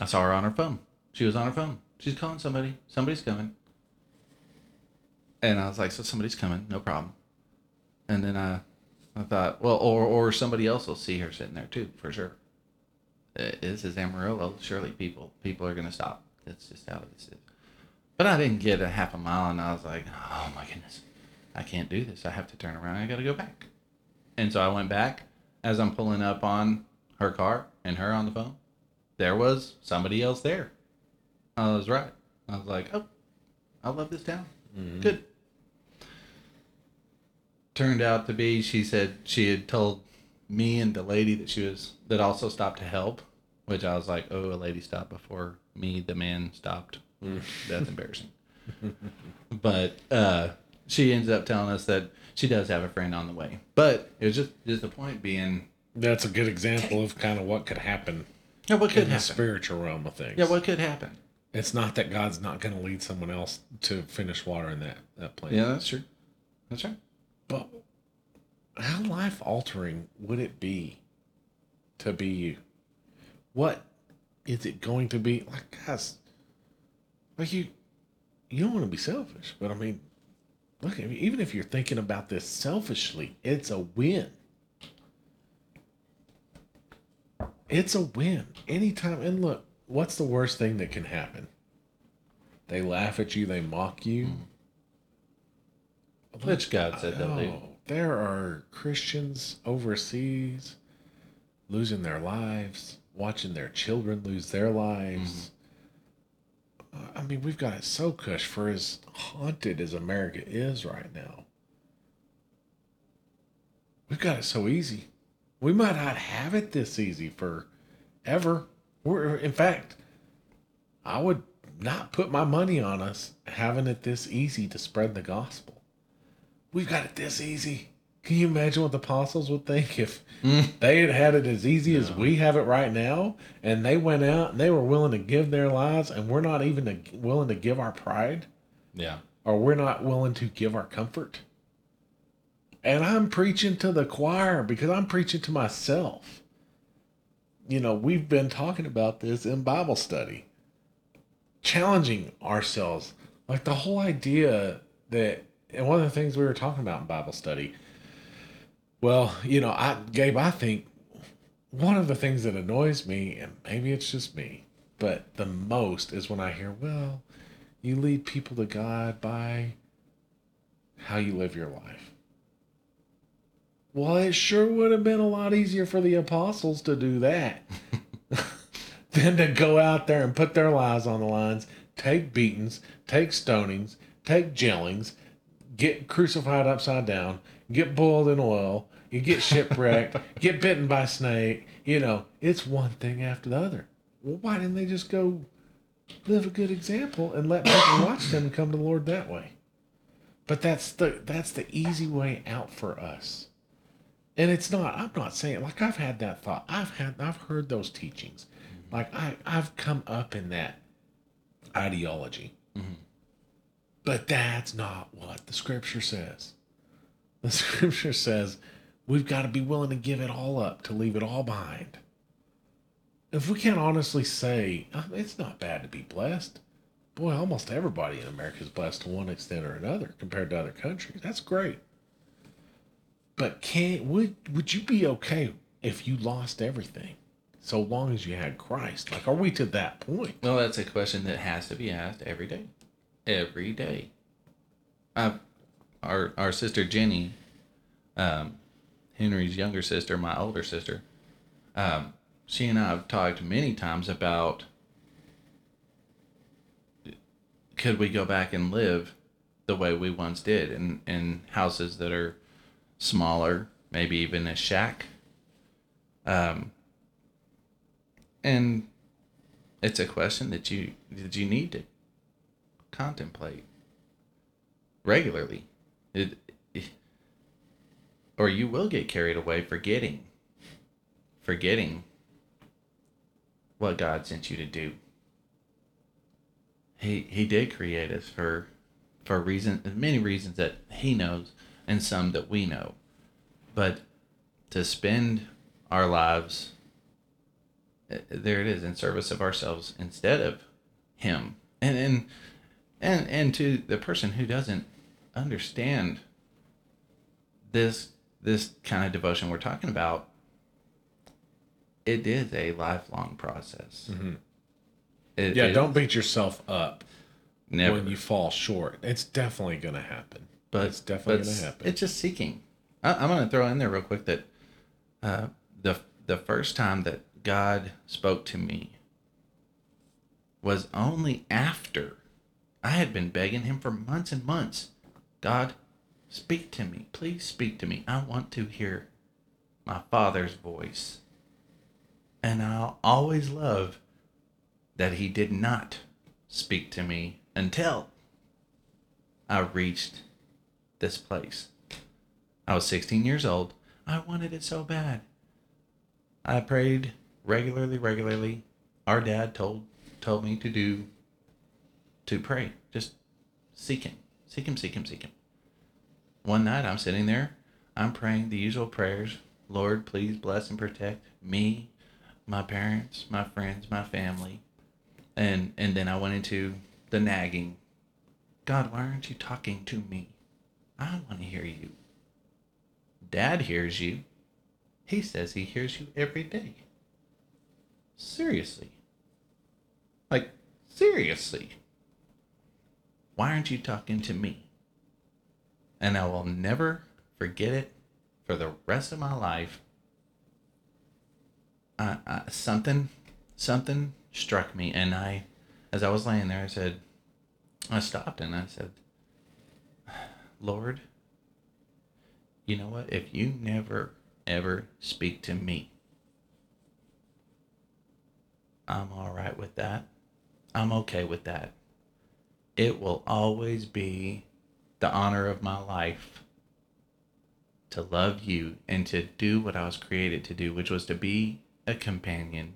I saw her on her phone. She was on her phone. She's calling somebody. Somebody's coming. And I was like, so somebody's coming, no problem. And then I, I thought, well, or or somebody else will see her sitting there too, for sure. Uh, This is Amarillo. Surely people people are gonna stop. That's just how this is. But I didn't get a half a mile, and I was like, oh my goodness, I can't do this. I have to turn around. I got to go back. And so I went back as I'm pulling up on her car and her on the phone. there was somebody else there. I was right. I was like, oh, I love this town. Good. Turned out to be, she said she had told me and the lady that she was that also stopped to help, which I was like, oh, a lady stopped before me, the man stopped. That's embarrassing. *laughs* but uh, she ends up telling us that she does have a friend on the way. But it was just just the point being, That's a good example of kind of what could happen yeah, what could in the happen? spiritual realm of things. Yeah, what could happen? It's not that God's not going to lead someone else to finish watering that that plant. Yeah, that's true. That's right. But how life altering would it be to be you? What is it going to be? Like guys, like you you don't want to be selfish, but I mean, look, even if you're thinking about this selfishly, it's a win. It's a win. Anytime and look, what's the worst thing that can happen? They laugh at you, they mock you. Mm. Which God said they'll. Oh, there are Christians overseas losing their lives, watching their children lose their lives. Uh, I mean, we've got it so cush for as haunted as America is right now. We've got it so easy. We might not have it this easy for ever. We're, in fact, I would not put my money on us having it this easy to spread the gospel. We've got it this easy. Can you imagine what the apostles would think if they had had it as easy as we have it right now and they went out and they were willing to give their lives and we're not even to, willing to give our pride Yeah. or we're not willing to give our comfort? And I'm preaching to the choir because I'm preaching to myself. You know, we've been talking about this in Bible study, challenging ourselves. Like the whole idea that, and one of the things we were talking about in Bible study, well, you know, I, Gabe, I think one of the things that annoys me, and maybe it's just me, but the most is when I hear, well, you lead people to God by how you live your life. Well, it sure would have been a lot easier for the apostles to do that *laughs* than to go out there and put their lives on the lines, take beatings, take stonings, take jailings, get crucified upside down, get boiled in oil, you get shipwrecked, *laughs* get bitten by a snake. You know, it's one thing after the other. Well, why didn't they just go live a good example and let people *coughs* watch them come to the Lord that way? But that's the that's the easy way out for us. And it's not, I'm not saying like I've had that thought. I've had I've heard those teachings. Mm-hmm. Like I, I've come up in that ideology. Mm-hmm. But that's not what the scripture says. The *laughs* scripture says we've got to be willing to give it all up, to leave it all behind. If we can't honestly say, "Uh, it's not bad to be blessed, boy, almost everybody in America is blessed to one extent or another compared to other countries. That's great. But can would would you be okay if you lost everything, so long as you had Christ? Like, are we to that point? Well, that's a question that has to be asked every day. Every day. Uh, our our sister Jenny, um, Henry's younger sister, my older sister, um, she and I have talked many times about could we go back and live the way we once did in, in houses that are smaller, maybe even a shack. Um, and it's a question that you that you need to contemplate regularly. It, it- or you will get carried away forgetting forgetting what God sent you to do. He he did create us for for reason many reasons that he knows and some that we know. But to spend our lives uh, there it is in service of ourselves instead of him and and and and to the person who doesn't understand this this kind of devotion we're talking about it is a lifelong process It- Yeah, it- don't beat yourself up never when you fall short. It's definitely going to happen. but it's definitely going to happen. It's just seeking. I, I'm going to throw in there real quick that uh, the the first time that God spoke to me was only after I had been begging him for months and months. God, speak to me. Please speak to me. I want to hear my Father's voice. And I'll always love that he did not speak to me until I reached this place. I was 16 years old. I wanted it so bad. I prayed regularly, regularly. Our dad told told me to do to pray. Just seek him. Seek him, seek him, seek him. One night I'm sitting there, I'm praying the usual prayers. Lord, please bless and protect me, my parents, my friends, my family. And and then I went into the nagging. God, why aren't you talking to me? I want to hear you. Dad hears you. He says he hears you every day. Seriously. Like, seriously. Why aren't you talking to me? And I will never forget it for the rest of my life. I, I, something, something struck me, and I, as I was laying there, I said, I stopped and I said, Lord, you know what? If you never ever speak to me, I'm all right with that. I'm okay with that. It will always be the honor of my life to love you and to do what I was created to do, which was to be a companion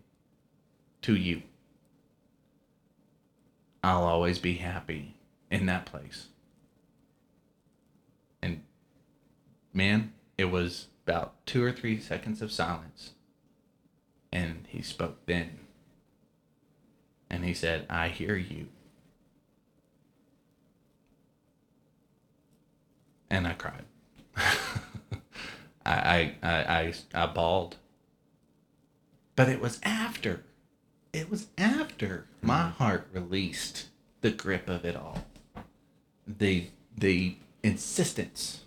to you. I'll always be happy in that place. And man, it was about two or three seconds of silence. And he spoke then. And he said, I hear you. And I cried. *laughs* I, I, I, I, I bawled. But it was after. It was after my mm-hmm. heart released the grip of it all. The the insistence.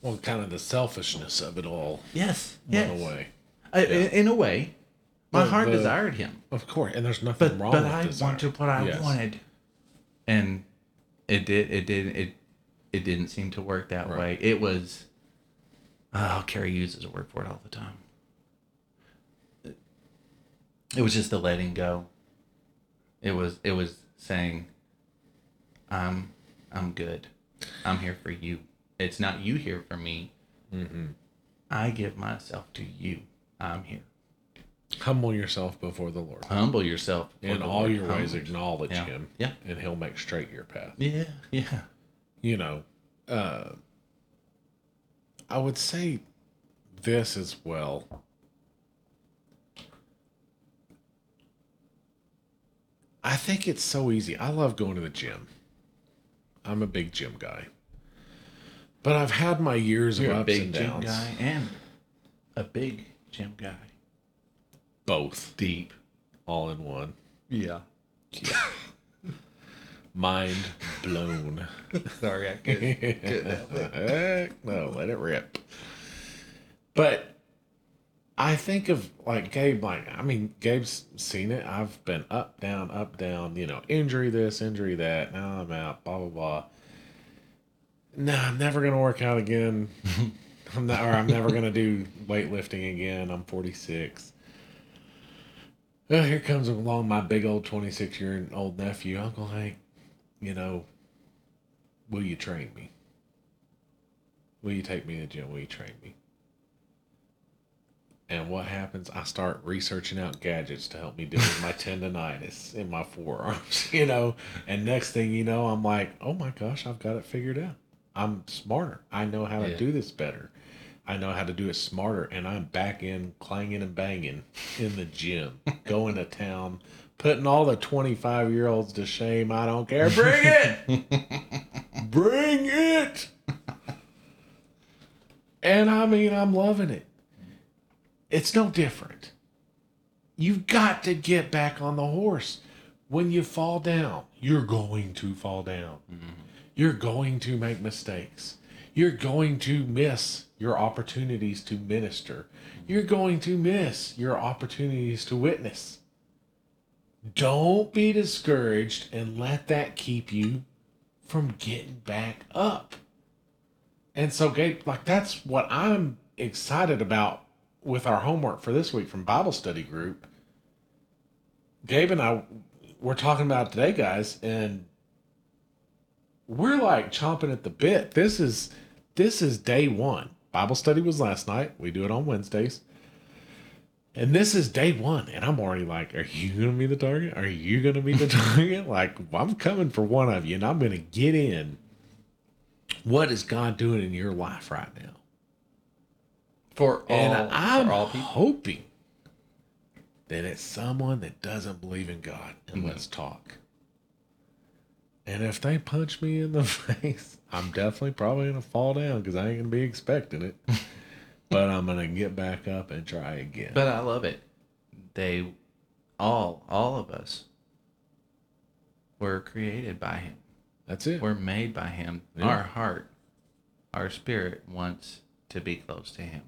Well, kind of the selfishness of it all Yes. went yes. away. I, in, in a way, my But heart the- desired him. Of course, and there's nothing But wrong but I desire. wanted what I Yes. wanted. And it did it did it it didn't seem to work that Right. way. It was oh Carrie uses a word for it all the time. It was just the letting go. It was it was saying I'm I'm good. I'm here for you. It's not you here for me. Mm-hmm. I give myself to you. I'm here. Humble yourself before the Lord. Humble yourself. In all Lord your ways, acknowledge Yeah. Him, Yeah. and He'll make straight your path. Yeah. Yeah. You know, uh, I would say this as well. I think it's so easy. I love going to the gym. I'm a big gym guy. But I've had my years You're of a ups big and gym downs. guy and a big gym guy. Both deep, all in one. Yeah. Mind blown. *laughs* Sorry, I couldn't. *laughs* Heck no, let it rip. But I think of like Gabe, like I mean, Gabe's seen it. I've been up, down, up, down. You know, injury this, injury that. Now I'm out. Blah blah blah. No, I'm never gonna work out again. *laughs* I'm not, or I'm never gonna do weightlifting again. I'm 46. Well, here comes along my big old 26 year old nephew, Uncle Hank. You know, will you train me? Will you take me to the gym? Will you train me? And what happens? I start researching out gadgets to help me deal with my *laughs* tendonitis in my forearms, *laughs* you know. And next thing you know, I'm like, oh my gosh, I've got it figured out. I'm smarter. I know how to Yeah. do this better. I know how to do it smarter. And I'm back in clanging and banging *laughs* in the gym, going to town, putting all the 25 year olds to shame. I don't care. Bring it! *laughs* Bring it! And I mean, I'm loving it. It's no different. You've got to get back on the horse. When you fall down, you're going to fall down. Mm-hmm. You're going to make mistakes. You're going to miss your opportunities to minister. You're going to miss your opportunities to witness. Don't be discouraged and let that keep you from getting back up. And so, Gabe, like that's what I'm excited about with our homework for this week from Bible study group. Gabe and I we're talking about today, guys, and we're like chomping at the bit. This is this is day one. Bible study was last night. We do it on Wednesdays. And this is day one, and I'm already like, are you gonna be the target? Are you gonna be the *laughs* target? like, I'm coming for one of you, and I'm gonna get in. What is God doing in your life right now? For all, and I'm for all people. hoping that it's someone that doesn't believe in God, and Mm-hmm. let's talk. And if they punch me in the *laughs* face, I'm definitely probably gonna fall down because I ain't gonna be expecting it. *laughs* but I'm gonna get back up and try again. But I love it. They all, all of us were created by him. That's it. We're made by him. Yeah. Our heart, our spirit wants to be close to him.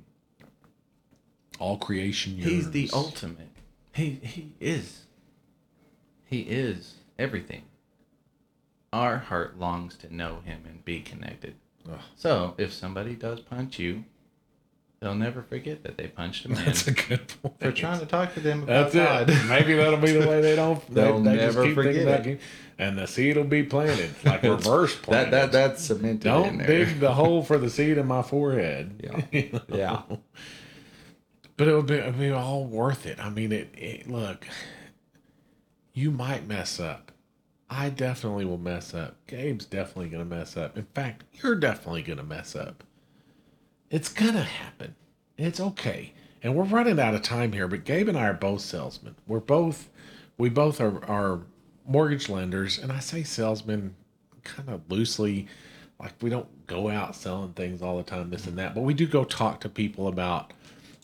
All creation. He's the ultimate. He he is. He is everything. Our heart longs to know him and be connected. Ugh. So if somebody does punch you, they'll never forget that they punched a *laughs* man That's a good point. for trying to talk to them about That's God. it. *laughs* Maybe that'll be the way they don't. they, They'll they just never keep thinking forget it. in, and the seed will be planted like *laughs* reverse planted. that that that's cemented in Don't there. dig the hole for the seed in my forehead. Yeah. Yeah. But it would be, it be all worth it. I mean, it, it. Look, you might mess up. I definitely will mess up. Gabe's definitely gonna mess up. In fact, you're definitely gonna mess up. It's gonna happen. It's okay. And we're running out of time here, but Gabe and I are both salesmen. We're both, we both are, are mortgage lenders. And I say salesmen kind of loosely, like we don't go out selling things all the time, this and that, but we do go talk to people about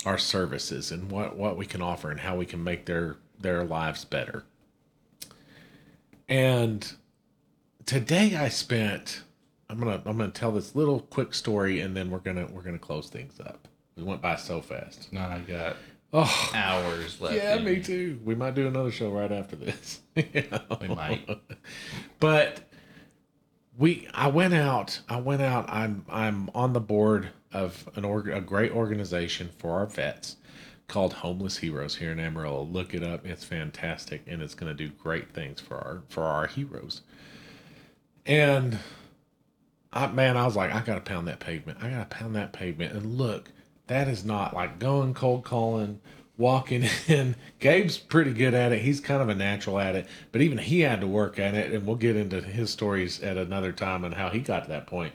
our services and what, what we can offer and how we can make their, their lives better. And today I spent I'm gonna I'm gonna tell this little quick story and then we're gonna we're gonna close things up. We went by so fast. No, I got Oh hours left. yeah, me too. We might do another show right after this. *laughs* You know? We might. But we I went out. I went out. I'm I'm on the board of an org, a great organization for our vets called Homeless Heroes here in Amarillo. Look it up. It's fantastic and it's going to do great things for our for our heroes. And I man, I was like, I got to pound that pavement. I got to pound that pavement. And look, that is not like going cold calling, walking *laughs* in. Gabe's pretty good at it. He's kind of a natural at it, but even he had to work at it. And we'll get into his stories at another time and how he got to that point.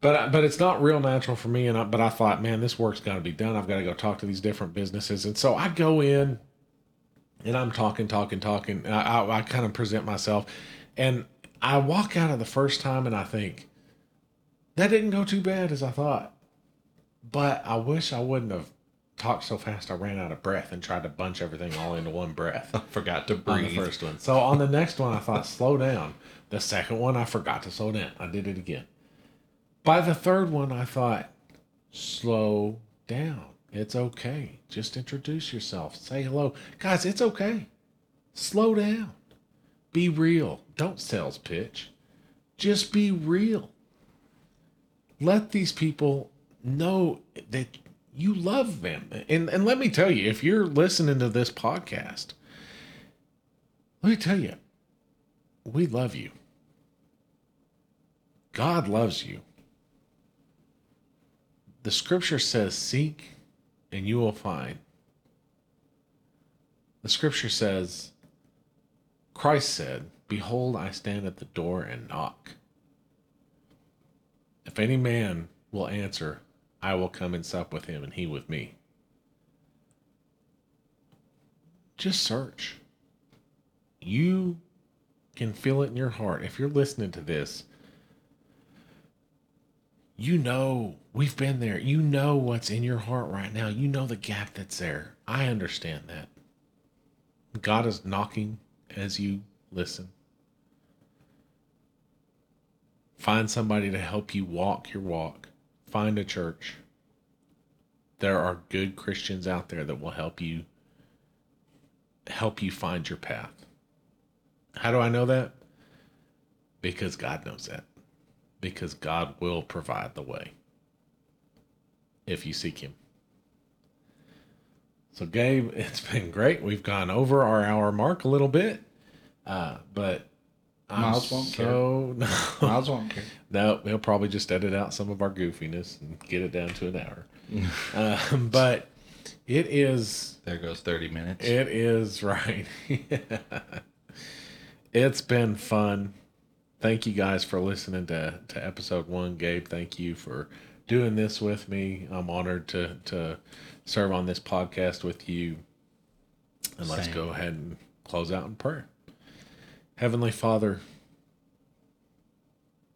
But uh, but it's not real natural for me. And I, but I thought, man, this work's got to be done. I've got to go talk to these different businesses. And so I go in, and I'm talking, talking, talking. I, I, I kind of present myself, and I walk out of the first time, and I think that didn't go too bad as I thought. But I wish I wouldn't have talked so fast. I ran out of breath and tried to bunch everything all into one breath *laughs* Forgot to breathe. on the first one. So on the next one, I thought, *laughs* slow down. The second one, I forgot to slow down. I did it again. By the third one, I thought, slow down. It's okay. Just introduce yourself. Say hello. Guys, it's okay. Slow down. Be real. Don't sales pitch. Just be real. Let these people know that you love them. And and let me tell you, if you're listening to this podcast, let me tell you, we love you. God loves you. The scripture says, Seek and you will find. The scripture says, Christ said, Behold, I stand at the door and knock. If any man will answer, I will come and sup with him and he with me. Just search. You can feel it in your heart. If you're listening to this, you know we've been there. You know what's in your heart right now. You know the gap that's there. I understand that. God is knocking as you listen. Find somebody to help you walk your walk. Find a church. There are good Christians out there that will help you help you find your path. How do I know that? Because God knows that. Because God will provide the way if you seek Him. So, Gabe, it's been great. We've gone over our hour mark a little bit, uh, but I'm Miles won't so no, *laughs* Miles won't care. no, he'll probably just edit out some of our goofiness and get it down to an hour. *laughs* um, but it is There goes 30 minutes. it is right. *laughs* it's been fun. Thank you guys for listening to, to episode one. Gabe, thank you for doing this with me. I'm honored to to serve on this podcast with you. And let's go ahead and close out in prayer. Heavenly Father,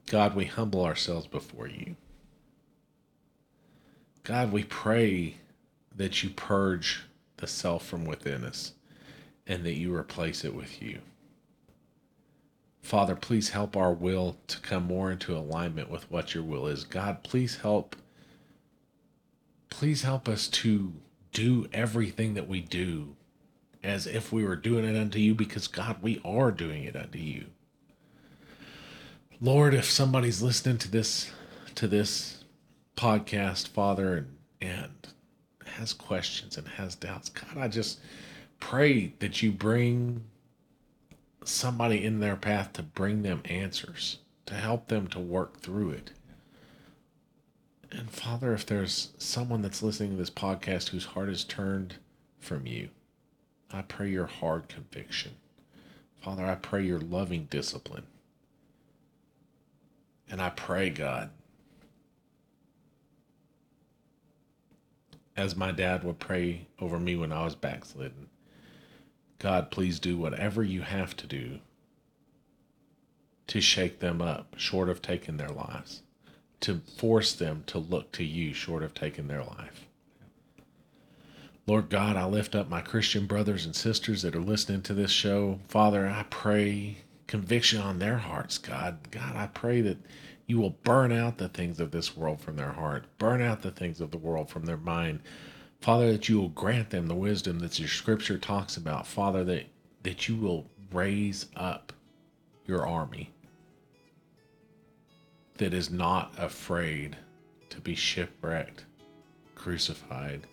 God, we humble ourselves before you. God, we pray that you purge the self from within us and that you replace it with you. Father, please help our will to come more into alignment with what your will is. God, please help please help us to do everything that we do as if we were doing it unto you because God, we are doing it unto you. Lord, if somebody's listening to this to this podcast, Father, and, and has questions and has doubts, God, I just pray that you bring somebody in their path to bring them answers, to help them to work through it. And Father, if there's someone that's listening to this podcast whose heart is turned from you, I pray your hard conviction. Father, I pray your loving discipline. And I pray, God, as my dad would pray over me when I was backslidden, God, please do whatever you have to do to shake them up, short of taking their lives, to force them to look to you, short of taking their life. Lord God, I lift up my Christian brothers and sisters that are listening to this show. Father, I pray conviction on their hearts, God. God, I pray that you will burn out the things of this world from their heart, burn out the things of the world from their mind. Father, that you will grant them the wisdom that your scripture talks about. Father, that, that you will raise up your army that is not afraid to be shipwrecked, crucified,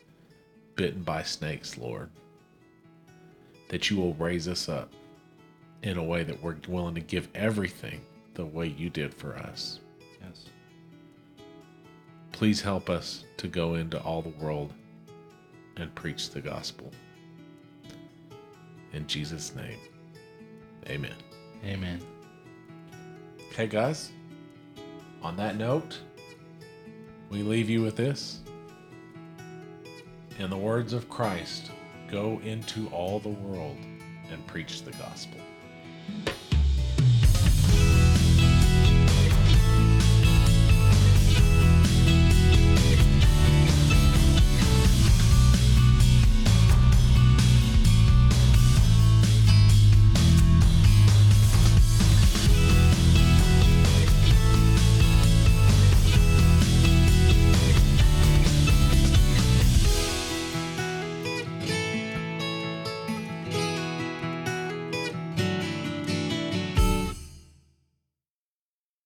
bitten by snakes, Lord. That you will raise us up in a way that we're willing to give everything the way you did for us. Yes. Please help us to go into all the world and preach the gospel. In Jesus' name, amen. Amen. Okay, guys, on that note, we leave you with this. In the words of Christ, go into all the world and preach the gospel.